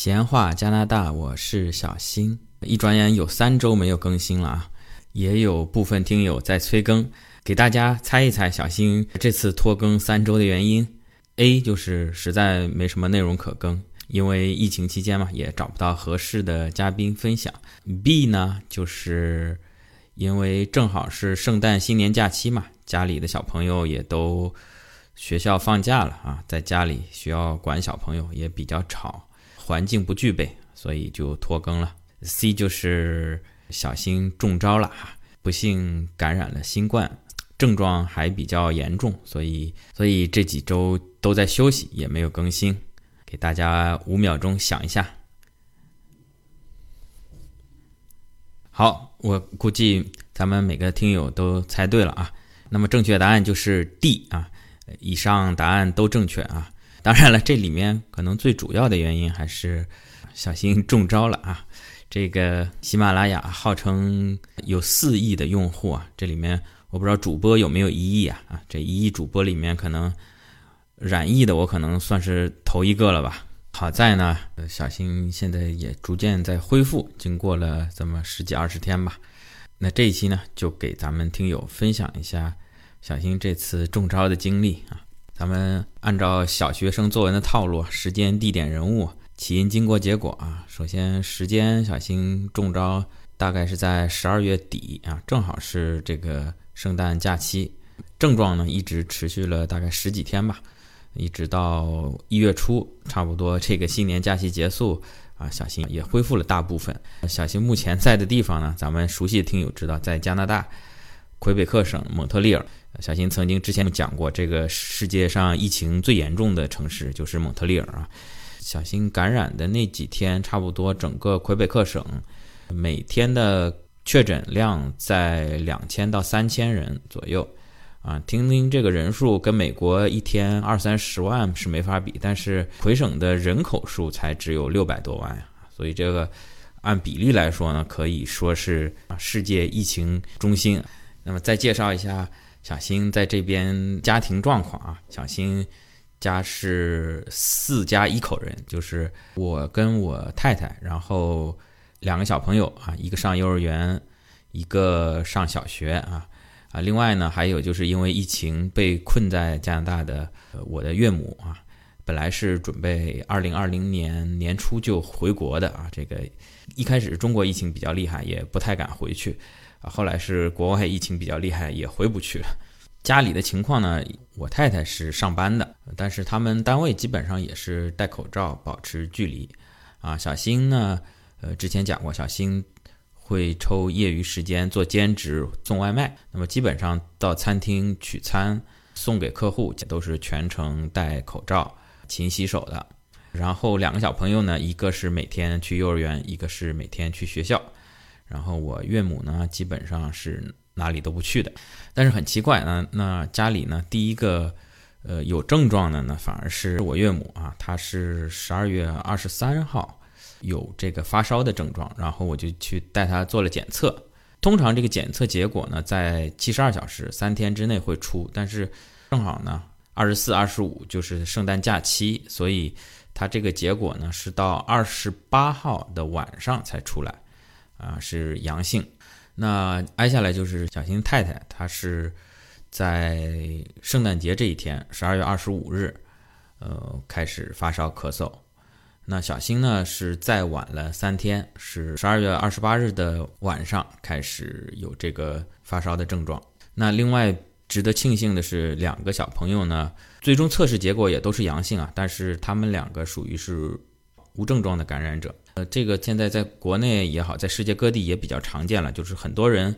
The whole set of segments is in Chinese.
闲话加拿大，我是小新。一转眼有三周没有更新了啊，也有部分听友在催更，给大家猜一猜小新这次拖更三周的原因。A 就是实在没什么内容可更，因为疫情期间嘛，也找不到合适的嘉宾分享。B 呢，就是因为正好是圣诞新年假期嘛，家里的小朋友也都学校放假了啊，在家里需要管小朋友也比较吵，环境不具备，所以就拖更了。C 就是小心中招了哈，不幸感染了新冠，症状还比较严重，所以所以这几周都在休息，也没有更新。给大家五秒钟想一下。好，我估计咱们每个听友都猜对了啊。那么正确答案就是 D 啊，以上答案都正确啊。当然了，这里面可能最主要的原因还是小新中招了啊。这个喜马拉雅号称有四亿的用户啊，这里面我不知道主播有没有一亿啊啊，这一亿主播里面可能染疫的我可能算是头一个了吧。好在呢，小新现在也逐渐在恢复，经过了这么十几二十天吧。那这一期呢，就给咱们听友分享一下小新这次中招的经历啊。咱们按照小学生作文的套路，时间、地点、人物。起因、经过、结果啊，首先时间，小新中招大概是在十二月底啊，正好是这个圣诞假期。症状呢一直持续了大概十几天吧，一直到一月初，差不多这个新年假期结束啊，小新也恢复了大部分。小新目前在的地方呢，咱们熟悉的听友知道，在加拿大魁北克省蒙特利尔。小新曾经之前讲过，这个世界上疫情最严重的城市就是蒙特利尔啊。小新感染的那几天，差不多整个魁北克省每天的确诊量在两千到三千人左右，啊，听听这个人数跟美国一天二三十万是没法比，但是魁省的人口数才只有六百多万呀，所以这个按比例来说呢，可以说是世界疫情中心。那么再介绍一下小新在这边家庭状况啊，小新。家是四家一口人，就是我跟我太太，然后两个小朋友啊，一个上幼儿园，一个上小学啊啊，另外呢，还有就是因为疫情被困在加拿大的呃我的岳母啊，本来是准备二零二零年年初就回国的啊，这个一开始中国疫情比较厉害，也不太敢回去啊，后来是国外疫情比较厉害，也回不去了。家里的情况呢？我太太是上班的，但是他们单位基本上也是戴口罩，保持距离。啊，小新呢，呃，之前讲过，小新会抽业余时间做兼职送外卖。那么基本上到餐厅取餐送给客户，都是全程戴口罩、勤洗手的。然后两个小朋友呢，一个是每天去幼儿园，一个是每天去学校。然后我岳母呢，基本上是。哪里都不去的，但是很奇怪呢。那家里呢，第一个，呃，有症状的呢，反而是我岳母啊。她是十二月二十三号有这个发烧的症状，然后我就去带她做了检测。通常这个检测结果呢，在七十二小时、三天之内会出，但是正好呢，二十四、二十五就是圣诞假期，所以她这个结果呢是到二十八号的晚上才出来，啊，是阳性。那挨下来就是小新太太，她是在圣诞节这一天，十二月二十五日，呃，开始发烧咳嗽。那小新呢是再晚了三天，是十二月二十八日的晚上开始有这个发烧的症状。那另外值得庆幸的是，两个小朋友呢，最终测试结果也都是阳性啊，但是他们两个属于是无症状的感染者。呃，这个现在在国内也好，在世界各地也比较常见了。就是很多人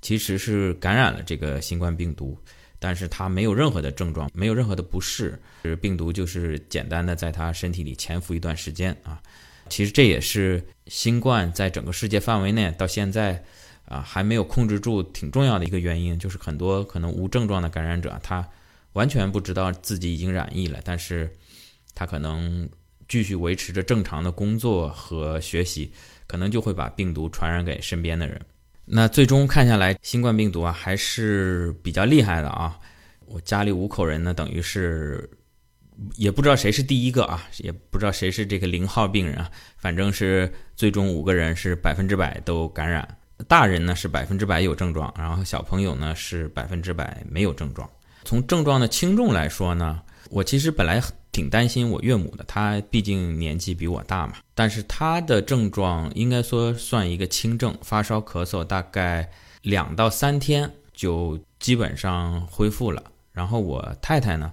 其实是感染了这个新冠病毒，但是他没有任何的症状，没有任何的不适，是病毒就是简单的在他身体里潜伏一段时间啊。其实这也是新冠在整个世界范围内到现在啊还没有控制住挺重要的一个原因，就是很多可能无症状的感染者，他完全不知道自己已经染疫了，但是他可能。继续维持着正常的工作和学习，可能就会把病毒传染给身边的人。那最终看下来，新冠病毒啊还是比较厉害的啊！我家里五口人呢，等于是也不知道谁是第一个啊，也不知道谁是这个零号病人啊，反正是最终五个人是百分之百都感染。大人呢是百分之百有症状，然后小朋友呢是百分之百没有症状。从症状的轻重来说呢，我其实本来挺担心我岳母的，她毕竟年纪比我大嘛。但是她的症状应该说算一个轻症，发烧咳嗽，大概两到三天就基本上恢复了。然后我太太呢，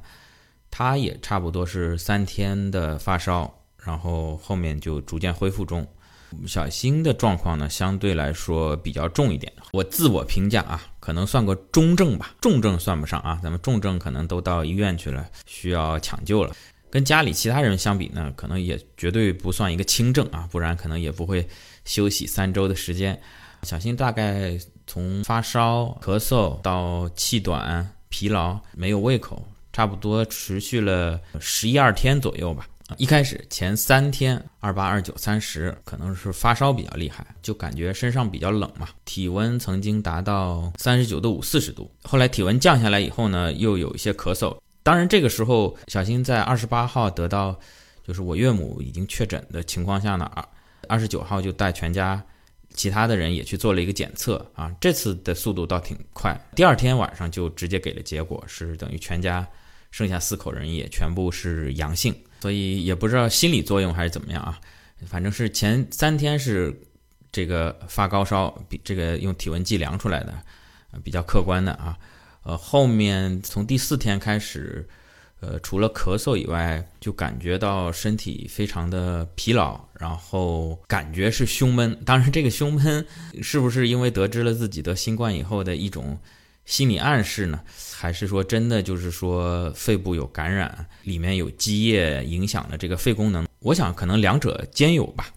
她也差不多是三天的发烧，然后后面就逐渐恢复中。小新的状况呢，相对来说比较重一点。我自我评价啊，可能算个中症吧，重症算不上啊。咱们重症可能都到医院去了，需要抢救了。跟家里其他人相比呢，可能也绝对不算一个轻症啊，不然可能也不会休息三周的时间。小新大概从发烧、咳嗽到气短、疲劳、没有胃口，差不多持续了十一二天左右吧。一开始前三天，二八、二九、三十，可能是发烧比较厉害，就感觉身上比较冷嘛，体温曾经达到三十九度五、四十度。后来体温降下来以后呢，又有一些咳嗽。当然这个时候，小新在二十八号得到，就是我岳母已经确诊的情况下呢，二二十九号就带全家其他的人也去做了一个检测啊，这次的速度倒挺快，第二天晚上就直接给了结果，是等于全家剩下四口人也全部是阳性。所以也不知道心理作用还是怎么样啊，反正是前三天是这个发高烧，比这个用体温计量出来的，比较客观的啊。呃，后面从第四天开始，呃，除了咳嗽以外，就感觉到身体非常的疲劳，然后感觉是胸闷。当然，这个胸闷是不是因为得知了自己得新冠以后的一种？心理暗示呢，还是说真的就是说肺部有感染，里面有积液影响了这个肺功能？我想可能两者兼有吧。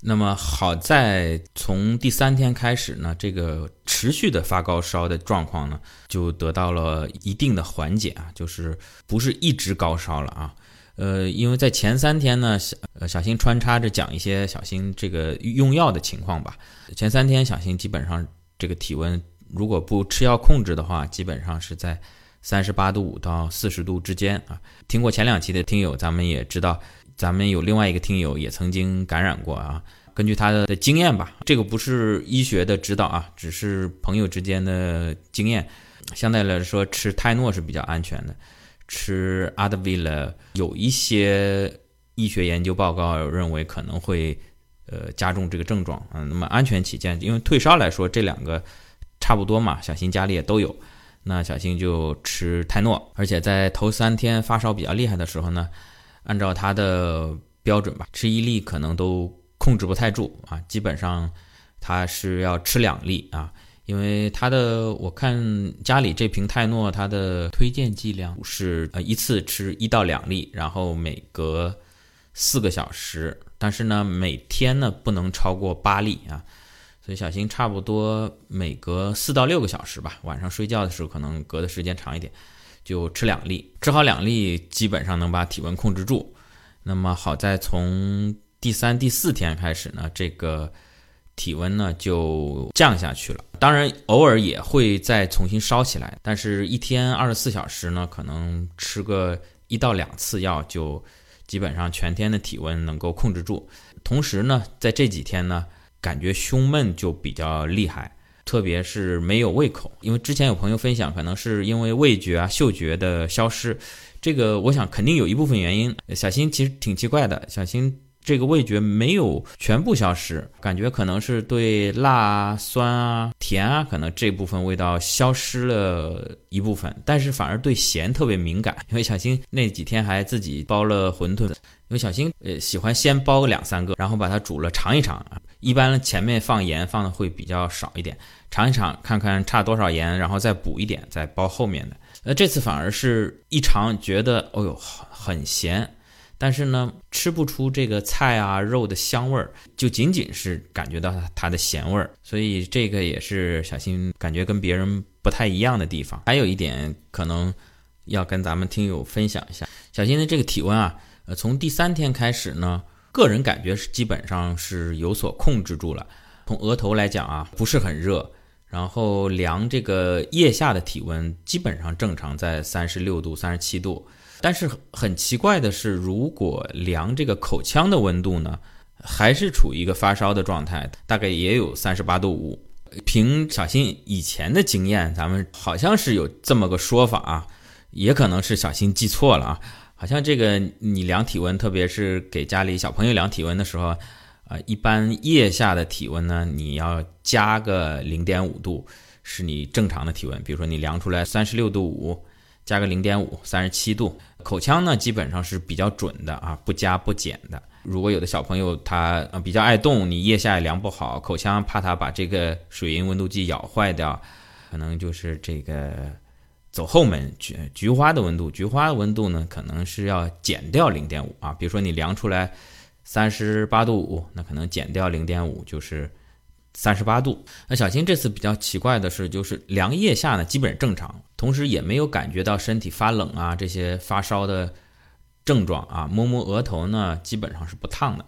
那么好在从第三天开始呢，这个持续的发高烧的状况呢，就得到了一定的缓解啊，就是不是一直高烧了啊。呃，因为在前三天呢，小小新穿插着讲一些小新这个用药的情况吧。前三天小新基本上这个体温。如果不吃药控制的话，基本上是在三十八度五到四十度之间啊。听过前两期的听友，咱们也知道，咱们有另外一个听友也曾经感染过啊。根据他的经验吧，这个不是医学的指导啊，只是朋友之间的经验。相对来说，吃泰诺是比较安全的，吃阿德维勒有一些医学研究报告认为可能会呃加重这个症状嗯。那么安全起见，因为退烧来说，这两个。差不多嘛，小新家里也都有，那小新就吃泰诺，而且在头三天发烧比较厉害的时候呢，按照他的标准吧，吃一粒可能都控制不太住啊，基本上他是要吃两粒啊，因为他的我看家里这瓶泰诺，它的推荐剂量是呃一次吃一到两粒，然后每隔四个小时，但是呢每天呢不能超过八粒啊。所以小新差不多每隔四到六个小时吧，晚上睡觉的时候可能隔的时间长一点，就吃两粒，吃好两粒基本上能把体温控制住。那么好在从第三、第四天开始呢，这个体温呢就降下去了。当然偶尔也会再重新烧起来，但是一天二十四小时呢，可能吃个一到两次药就基本上全天的体温能够控制住。同时呢，在这几天呢。感觉胸闷就比较厉害，特别是没有胃口。因为之前有朋友分享，可能是因为味觉啊、嗅觉的消失，这个我想肯定有一部分原因。小新其实挺奇怪的，小新这个味觉没有全部消失，感觉可能是对辣、酸啊、甜啊，可能这部分味道消失了一部分，但是反而对咸特别敏感。因为小新那几天还自己包了馄饨，因为小新呃喜欢先包个两三个，然后把它煮了尝一尝啊。一般前面放盐放的会比较少一点，尝一尝看看差多少盐，然后再补一点，再包后面的。那这次反而是一尝觉得，哦呦，很咸，但是呢，吃不出这个菜啊肉的香味儿，就仅仅是感觉到它的咸味儿。所以这个也是小新感觉跟别人不太一样的地方。还有一点可能要跟咱们听友分享一下，小新的这个体温啊，呃，从第三天开始呢。个人感觉是基本上是有所控制住了。从额头来讲啊，不是很热，然后量这个腋下的体温基本上正常在三十六度、三十七度。但是很奇怪的是，如果量这个口腔的温度呢，还是处于一个发烧的状态，大概也有三十八度五。凭小新以前的经验，咱们好像是有这么个说法啊，也可能是小新记错了啊。好像这个你量体温，特别是给家里小朋友量体温的时候，呃，一般腋下的体温呢，你要加个零点五度，是你正常的体温。比如说你量出来三十六度五，加个零点五，三十七度。口腔呢，基本上是比较准的啊，不加不减的。如果有的小朋友他比较爱动，你腋下也量不好，口腔怕他把这个水银温度计咬坏掉，可能就是这个走后门。菊菊花的温度，菊花的温度呢，可能是要减掉零点五啊。比如说你量出来三十八度五，那可能减掉零点五就是三十八度。那小新这次比较奇怪的是，就是量腋下呢基本正常，同时也没有感觉到身体发冷啊这些发烧的。症状啊，摸摸额头呢，基本上是不烫的，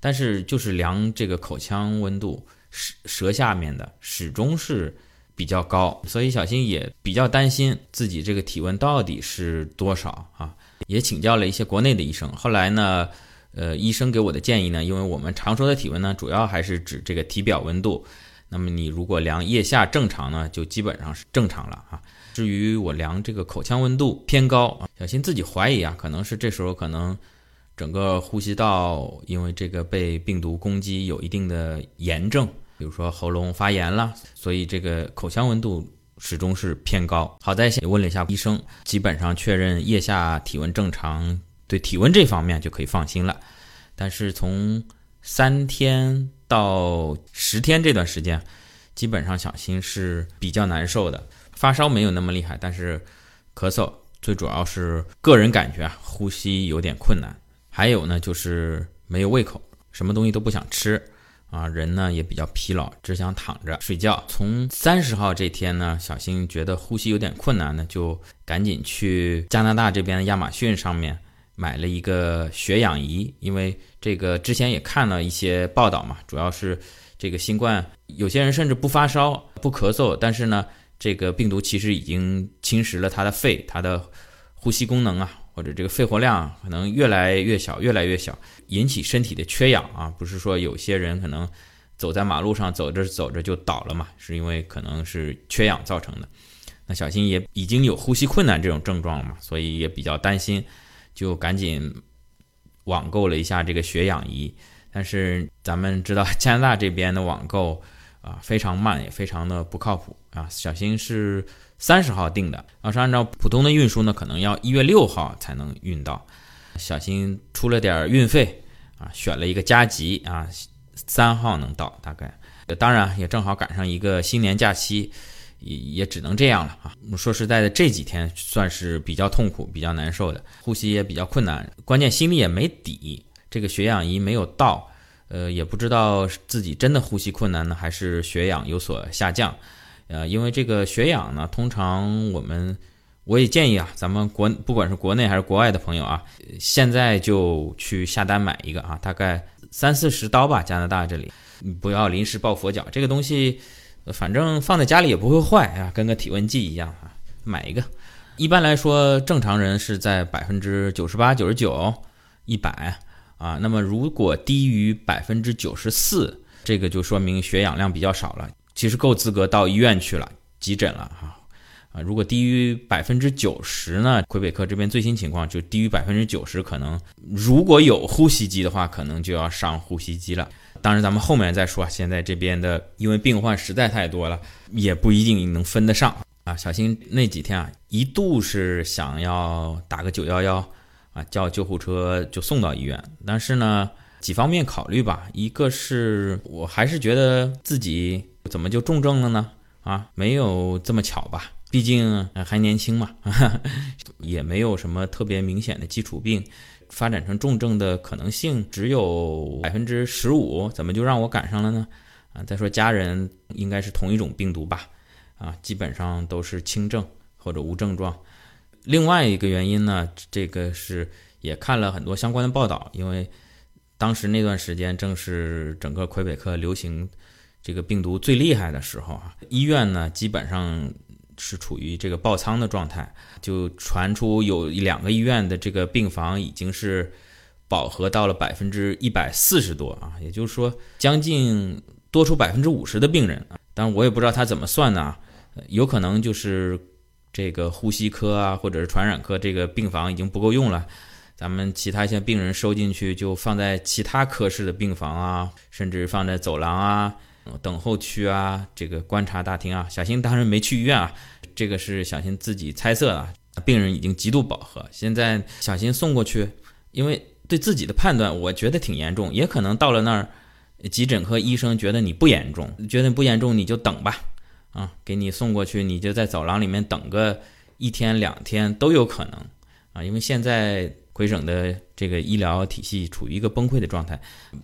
但是就是量这个口腔温度，舌舌下面的始终是比较高，所以小新也比较担心自己这个体温到底是多少啊，也请教了一些国内的医生。后来呢，呃，医生给我的建议呢，因为我们常说的体温呢，主要还是指这个体表温度，那么你如果量腋下正常呢，就基本上是正常了啊。至于我量这个口腔温度偏高啊，小新自己怀疑啊，可能是这时候可能整个呼吸道因为这个被病毒攻击有一定的炎症，比如说喉咙发炎了，所以这个口腔温度始终是偏高。好在也问了一下医生，基本上确认腋下体温正常，对体温这方面就可以放心了。但是从三天到十天这段时间，基本上小新是比较难受的。发烧没有那么厉害，但是咳嗽最主要是个人感觉啊，呼吸有点困难。还有呢，就是没有胃口，什么东西都不想吃啊，人呢也比较疲劳，只想躺着睡觉。从三十号这天呢，小新觉得呼吸有点困难呢，就赶紧去加拿大这边的亚马逊上面买了一个血氧仪，因为这个之前也看了一些报道嘛，主要是这个新冠，有些人甚至不发烧不咳嗽，但是呢。这个病毒其实已经侵蚀了他的肺，他的呼吸功能啊，或者这个肺活量可能越来越小，越来越小，引起身体的缺氧啊。不是说有些人可能走在马路上走着走着就倒了嘛，是因为可能是缺氧造成的。那小新也已经有呼吸困难这种症状了嘛，所以也比较担心，就赶紧网购了一下这个血氧仪。但是咱们知道加拿大这边的网购。啊，非常慢，也非常的不靠谱啊！小新是三十号订的，要是按照普通的运输呢，可能要一月六号才能运到。小新出了点运费啊，选了一个加急啊，三号能到，大概。当然也正好赶上一个新年假期，也也只能这样了啊。说实在的，这几天算是比较痛苦、比较难受的，呼吸也比较困难，关键心里也没底。这个血氧仪没有到。呃，也不知道自己真的呼吸困难呢，还是血氧有所下降。呃，因为这个血氧呢，通常我们我也建议啊，咱们国不管是国内还是国外的朋友啊，现在就去下单买一个啊，大概三四十刀吧，加拿大这里，不要临时抱佛脚。这个东西，反正放在家里也不会坏啊，跟个体温计一样啊，买一个。一般来说，正常人是在百分之九十八、九十九、一百。啊，那么如果低于百分之九十四，这个就说明血氧量比较少了，其实够资格到医院去了，急诊了哈。啊，如果低于百分之九十呢，魁北克这边最新情况就低于百分之九十，可能如果有呼吸机的话，可能就要上呼吸机了。当然，咱们后面再说。现在这边的因为病患实在太多了，也不一定能分得上啊。小新那几天啊，一度是想要打个九幺幺。啊，叫救护车就送到医院，但是呢，几方面考虑吧。一个是我还是觉得自己怎么就重症了呢？啊，没有这么巧吧？毕竟还年轻嘛，也没有什么特别明显的基础病，发展成重症的可能性只有百分之十五，怎么就让我赶上了呢？啊，再说家人应该是同一种病毒吧？啊，基本上都是轻症或者无症状。另外一个原因呢，这个是也看了很多相关的报道，因为当时那段时间正是整个魁北克流行这个病毒最厉害的时候啊，医院呢基本上是处于这个爆仓的状态，就传出有两个医院的这个病房已经是饱和到了百分之一百四十多啊，也就是说将近多出百分之五十的病人啊。当然我也不知道他怎么算的啊，有可能就是这个呼吸科啊或者是传染科这个病房已经不够用了，咱们其他一些病人收进去就放在其他科室的病房啊，甚至放在走廊啊。等候区啊，这个观察大厅啊，小新当然没去医院啊，这个是小新自己猜测啊。病人已经极度饱和，现在小新送过去，因为对自己的判断，我觉得挺严重，也可能到了那儿，急诊科医生觉得你不严重，觉得不严重你就等吧，啊，给你送过去，你就在走廊里面等个一天两天都有可能啊，因为现在魁省的这个医疗体系处于一个崩溃的状态，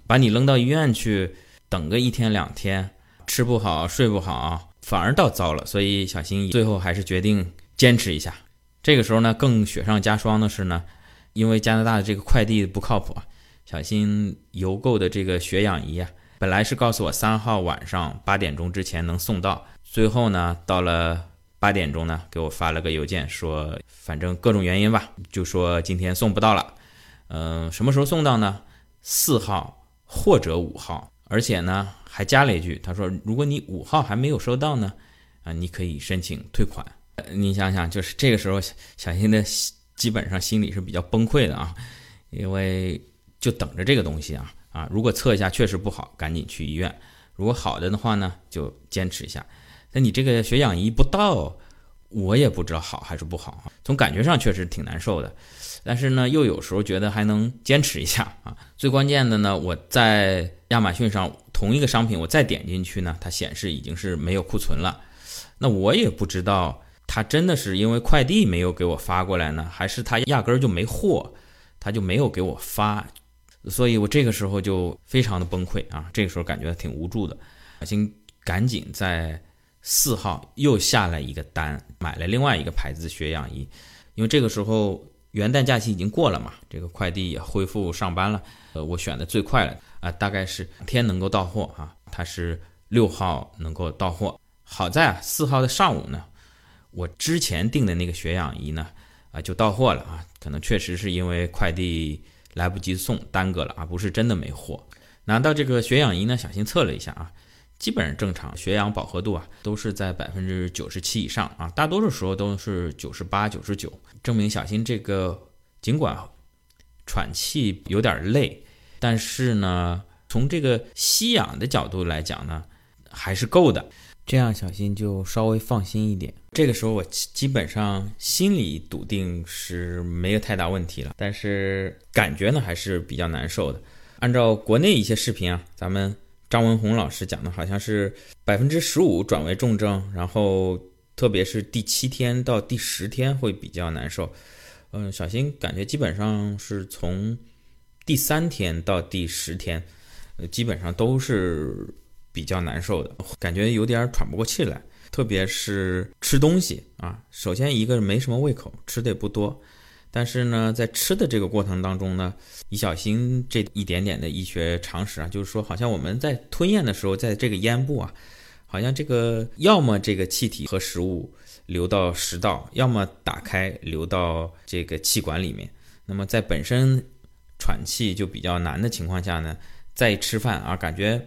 把你扔到医院去。等个一天两天，吃不好睡不好，反而倒糟了。所以小新最后还是决定坚持一下。这个时候呢，更雪上加霜的是呢，因为加拿大的这个快递不靠谱啊，小新邮购的这个血氧仪啊，本来是告诉我三号晚上八点钟之前能送到，最后呢，到了八点钟呢，给我发了个邮件说，反正各种原因吧，就说今天送不到了。嗯，什么时候送到呢？四号或者五号。而且呢，还加了一句，他说：“如果你五号还没有收到呢，啊，你可以申请退款。”你想想，就是这个时候，小新的基本上心里是比较崩溃的啊，因为就等着这个东西啊啊，如果测一下确实不好，赶紧去医院；如果好的的话呢，就坚持一下。那你这个血氧仪不到，我也不知道好还是不好，从感觉上确实挺难受的。但是呢，又有时候觉得还能坚持一下啊。最关键的呢，我在亚马逊上同一个商品，我再点进去呢，它显示已经是没有库存了。那我也不知道，它真的是因为快递没有给我发过来呢，还是它压根儿就没货，它就没有给我发。所以我这个时候就非常的崩溃啊，这个时候感觉挺无助的。小新赶紧在四号又下了一个单，买了另外一个牌子的血氧仪，因为这个时候。元旦假期已经过了嘛，这个快递也恢复上班了。呃，我选的最快了啊，大概是天能够到货啊。它是六号能够到货，好在啊，四号的上午呢，我之前订的那个血氧仪呢，啊就到货了啊。可能确实是因为快递来不及送，耽搁了啊，不是真的没货。拿到这个血氧仪呢，小心测了一下啊。基本上正常，血氧饱和度啊都是在百分之九十七以上啊，大多数时候都是九十八、九十九，证明小新这个尽管喘气有点累，但是呢，从这个吸氧的角度来讲呢，还是够的，这样小新就稍微放心一点。这个时候我基本上心里笃定是没有太大问题了，但是感觉呢还是比较难受的。按照国内一些视频啊，咱们。张文宏老师讲的好像是百分之十五转为重症，然后特别是第七天到第十天会比较难受。嗯，小新感觉基本上是从第三天到第十天，呃，基本上都是比较难受的，感觉有点喘不过气来，特别是吃东西啊。首先一个没什么胃口，吃的也不多。但是呢，在吃的这个过程当中呢，以小心这一点点的医学常识啊，就是说，好像我们在吞咽的时候，在这个咽部啊，好像这个要么这个气体和食物流到食道，要么打开流到这个气管里面。那么在本身喘气就比较难的情况下呢，再吃饭啊，感觉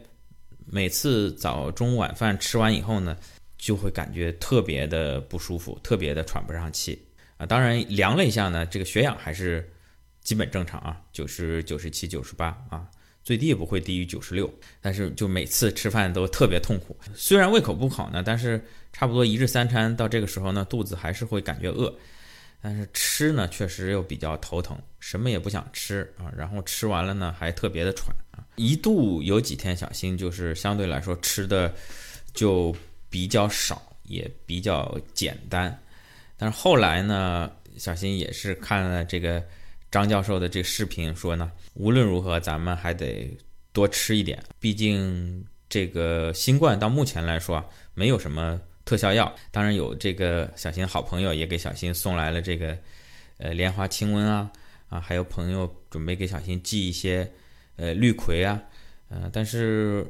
每次早中晚饭吃完以后呢，就会感觉特别的不舒服，特别的喘不上气。啊，当然量了一下呢，这个血氧还是基本正常啊，九十九十七九十八啊，最低也不会低于九十六。但是就每次吃饭都特别痛苦，虽然胃口不好呢，但是差不多一日三餐到这个时候呢，肚子还是会感觉饿，但是吃呢确实又比较头疼，什么也不想吃啊，然后吃完了呢还特别的喘啊，一度有几天小新就是相对来说吃的就比较少，也比较简单。但是后来呢，小新也是看了这个张教授的这个视频，说呢，无论如何咱们还得多吃一点，毕竟这个新冠到目前来说啊没有什么特效药。当然有这个小新好朋友也给小新送来了这个呃莲花清瘟啊啊，还有朋友准备给小新寄一些呃氯喹啊，呃，但是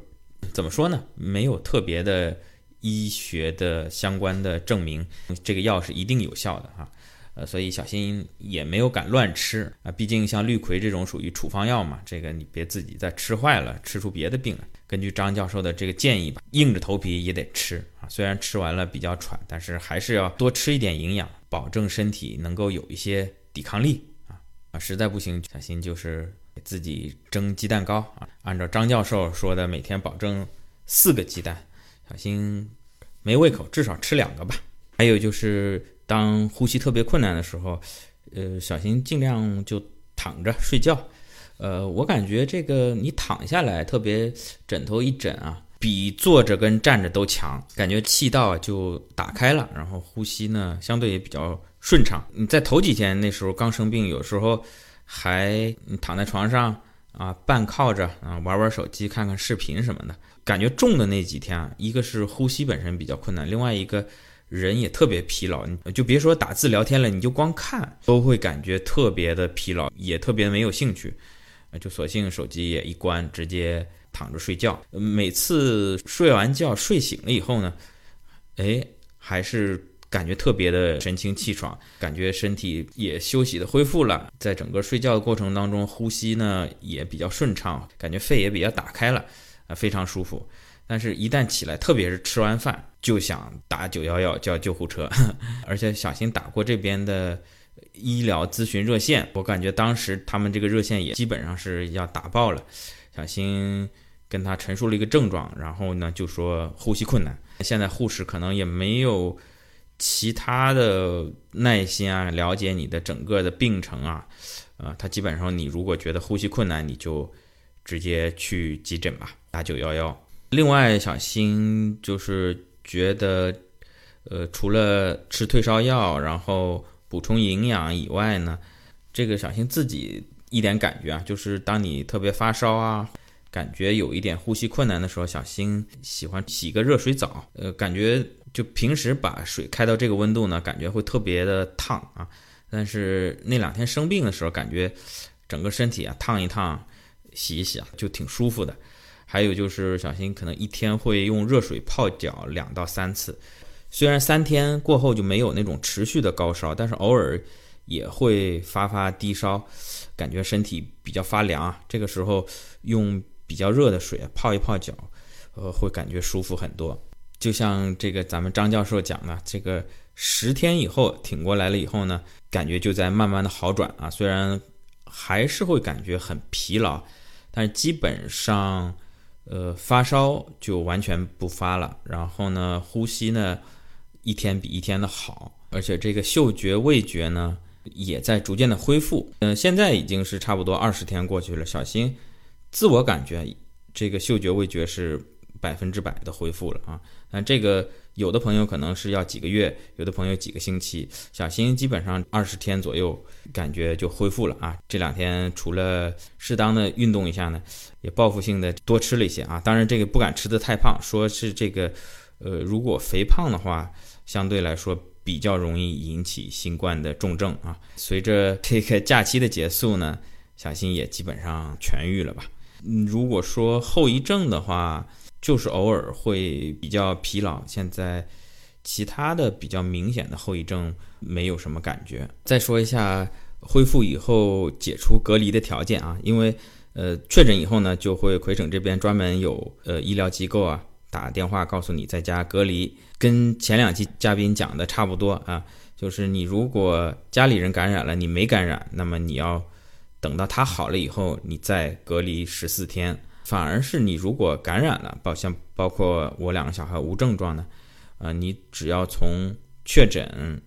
怎么说呢，没有特别的医学的相关的证明，这个药是一定有效的啊。呃，所以小新也没有敢乱吃啊，毕竟像氯喹这种属于处方药嘛，这个你别自己再吃坏了，吃出别的病来。根据张教授的这个建议吧，硬着头皮也得吃啊，虽然吃完了比较喘，但是还是要多吃一点营养，保证身体能够有一些抵抗力啊啊，实在不行，小新就是给自己蒸鸡蛋糕啊，按照张教授说的，每天保证四个鸡蛋，小心没胃口，至少吃两个吧。还有就是。当呼吸特别困难的时候，呃，小心尽量就躺着睡觉。呃，我感觉这个你躺下来，特别枕头一枕啊，比坐着跟站着都强，感觉气道就打开了，然后呼吸呢相对也比较顺畅。你在头几天那时候刚生病，有时候还你躺在床上啊，半靠着啊，玩玩手机，看看视频什么的，感觉重的那几天啊，一个是呼吸本身比较困难，另外一个。人也特别疲劳，你就别说打字聊天了，你就光看都会感觉特别的疲劳，也特别没有兴趣，就索性手机也一关，直接躺着睡觉。每次睡完觉睡醒了以后呢，哎，还是感觉特别的神清气爽，感觉身体也休息的恢复了，在整个睡觉的过程当中，呼吸呢也比较顺畅，感觉肺也比较打开了，啊，非常舒服。但是，一旦起来，特别是吃完饭，就想打九幺幺叫救护车。而且，小新打过这边的医疗咨询热线，我感觉当时他们这个热线也基本上是要打爆了。小新跟他陈述了一个症状，然后呢就说呼吸困难。现在护士可能也没有其他的耐心啊，了解你的整个的病程啊，啊，他基本上你如果觉得呼吸困难，你就直接去急诊吧，打九幺幺。另外，小新就是觉得，呃，除了吃退烧药，然后补充营养以外呢，这个小新自己一点感觉啊，就是当你特别发烧啊，感觉有一点呼吸困难的时候，小新喜欢洗个热水澡，呃，感觉就平时把水开到这个温度呢，感觉会特别的烫啊，但是那两天生病的时候，感觉整个身体啊烫一烫，洗一洗啊，就挺舒服的。还有就是小新可能一天会用热水泡脚两到三次，虽然三天过后就没有那种持续的高烧，但是偶尔也会发发低烧，感觉身体比较发凉啊。这个时候用比较热的水泡一泡脚，呃，会感觉舒服很多。就像这个咱们张教授讲的，这个十天以后挺过来了以后呢，感觉就在慢慢的好转啊。虽然还是会感觉很疲劳，但是基本上。呃，发烧就完全不发了，然后呢，呼吸呢一天比一天的好，而且这个嗅觉、味觉呢也在逐渐的恢复。嗯，现在已经是差不多二十天过去了，小新自我感觉这个嗅觉、味觉是百分之百的恢复了啊。那这个。有的朋友可能是要几个月，有的朋友几个星期。小新基本上二十天左右，感觉就恢复了啊。这两天除了适当的运动一下呢，也报复性的多吃了一些啊。当然这个不敢吃的太胖，说是这个，呃，如果肥胖的话，相对来说比较容易引起新冠的重症啊。随着这个假期的结束呢，小新也基本上痊愈了吧。嗯，如果说后遗症的话。就是偶尔会比较疲劳，现在其他的比较明显的后遗症没有什么感觉。再说一下恢复以后解除隔离的条件啊，因为呃确诊以后呢，就会魁省这边专门有呃医疗机构啊打电话告诉你在家隔离，跟前两期嘉宾讲的差不多啊，就是你如果家里人感染了，你没感染，那么你要等到他好了以后，你再隔离十四天。反而是你如果感染了，包像包括我两个小孩无症状的，呃，你只要从确诊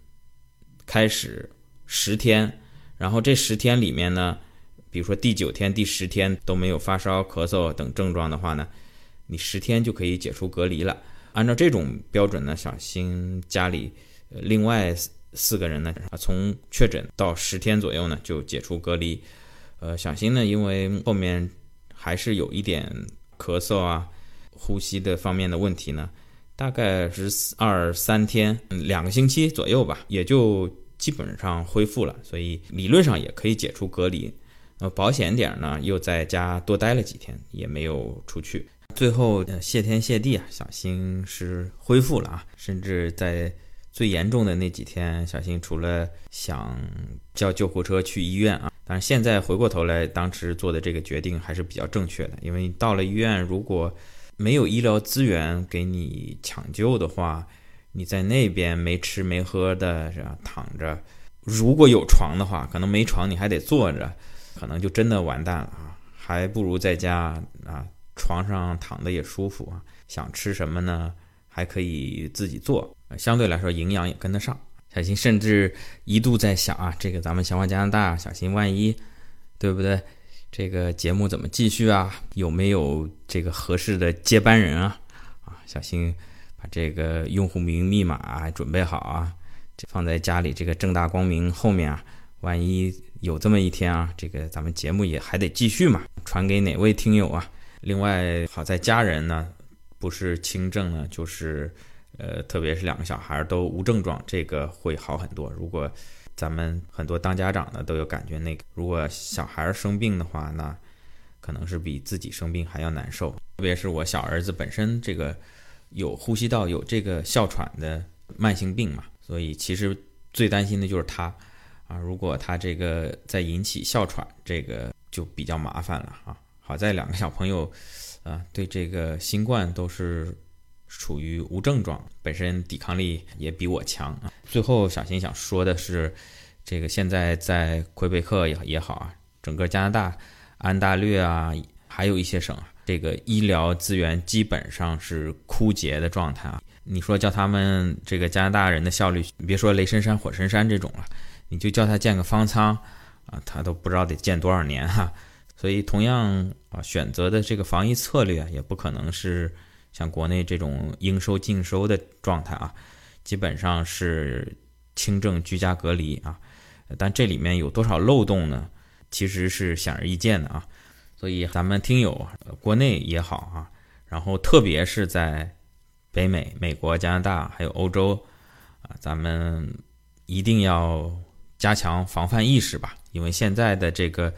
开始十天，然后这十天里面呢，比如说第九天、第十天都没有发烧、咳嗽等症状的话呢，你十天就可以解除隔离了。按照这种标准呢，小新家里另外四个人呢，从确诊到十天左右呢就解除隔离。呃，小新呢，因为后面。还是有一点咳嗽啊，呼吸的方面的问题呢，大概是二三天，两个星期左右吧，也就基本上恢复了，所以理论上也可以解除隔离。呃，保险点呢，又在家多待了几天，也没有出去。最后谢天谢地啊，小新是恢复了啊，甚至在最严重的那几天，小新除了想叫救护车去医院啊，但是现在回过头来，当时做的这个决定还是比较正确的，因为到了医院，如果没有医疗资源给你抢救的话，你在那边没吃没喝的是吧？躺着，如果有床的话，可能没床你还得坐着，可能就真的完蛋了啊！还不如在家啊，床上躺的也舒服啊。想吃什么呢？还可以自己做，相对来说营养也跟得上。小新甚至一度在想啊，这个咱们小花加拿大，小新万一，对不对？这个节目怎么继续啊？有没有这个合适的接班人啊？啊，小新。把这个用户名密码准备好啊，这放在家里这个正大光明后面啊，万一有这么一天啊，这个咱们节目也还得继续嘛，传给哪位听友啊？另外，好在家人呢不是轻症呢，就是呃，特别是两个小孩都无症状，这个会好很多。如果咱们很多当家长的都有感觉，那个如果小孩生病的话，那可能是比自己生病还要难受。特别是我小儿子本身这个。有呼吸道有这个哮喘的慢性病嘛，所以其实最担心的就是他啊，如果他这个再引起哮喘，这个就比较麻烦了啊。好在两个小朋友啊，对这个新冠都是处于无症状，本身抵抗力也比我强啊。最后小新想说的是，这个现在在魁北克也也好啊，整个加拿大安大略啊，还有一些省啊。这个医疗资源基本上是枯竭的状态啊！你说叫他们这个加拿大人的效率，你别说雷神山、火神山这种了，你就叫他建个方舱啊，他都不知道得建多少年哈。所以，同样啊，选择的这个防疫策略也不可能是像国内这种应收尽收的状态啊，基本上是轻症居家隔离啊。但这里面有多少漏洞呢？其实是显而易见的啊。所以咱们听友，国内也好啊，然后特别是在北美、美国、加拿大还有欧洲啊，咱们一定要加强防范意识吧。因为现在的这个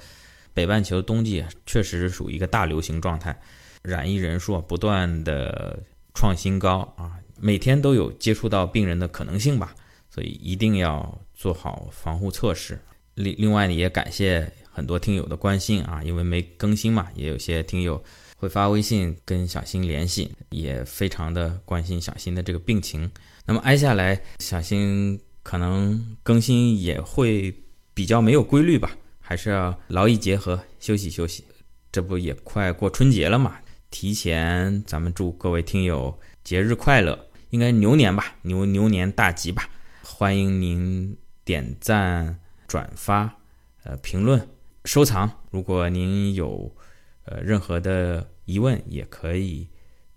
北半球冬季确实是属于一个大流行状态，染疫人数不断的创新高啊，每天都有接触到病人的可能性吧。所以一定要做好防护措施。另另外呢，也感谢。很多听友的关心啊，因为没更新嘛，也有些听友会发微信跟小新联系，也非常的关心小新的这个病情。那么挨下来，小新可能更新也会比较没有规律吧，还是要劳逸结合，休息休息。这不也快过春节了嘛？提前咱们祝各位听友节日快乐，应该牛年吧，牛牛年大吉吧。欢迎您点赞、转发、呃评论。收藏，如果您有呃任何的疑问，也可以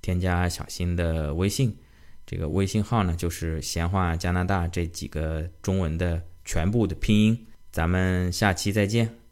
添加小新的微信，这个微信号呢就是“闲话加拿大”这几个中文的全部的拼音。咱们下期再见。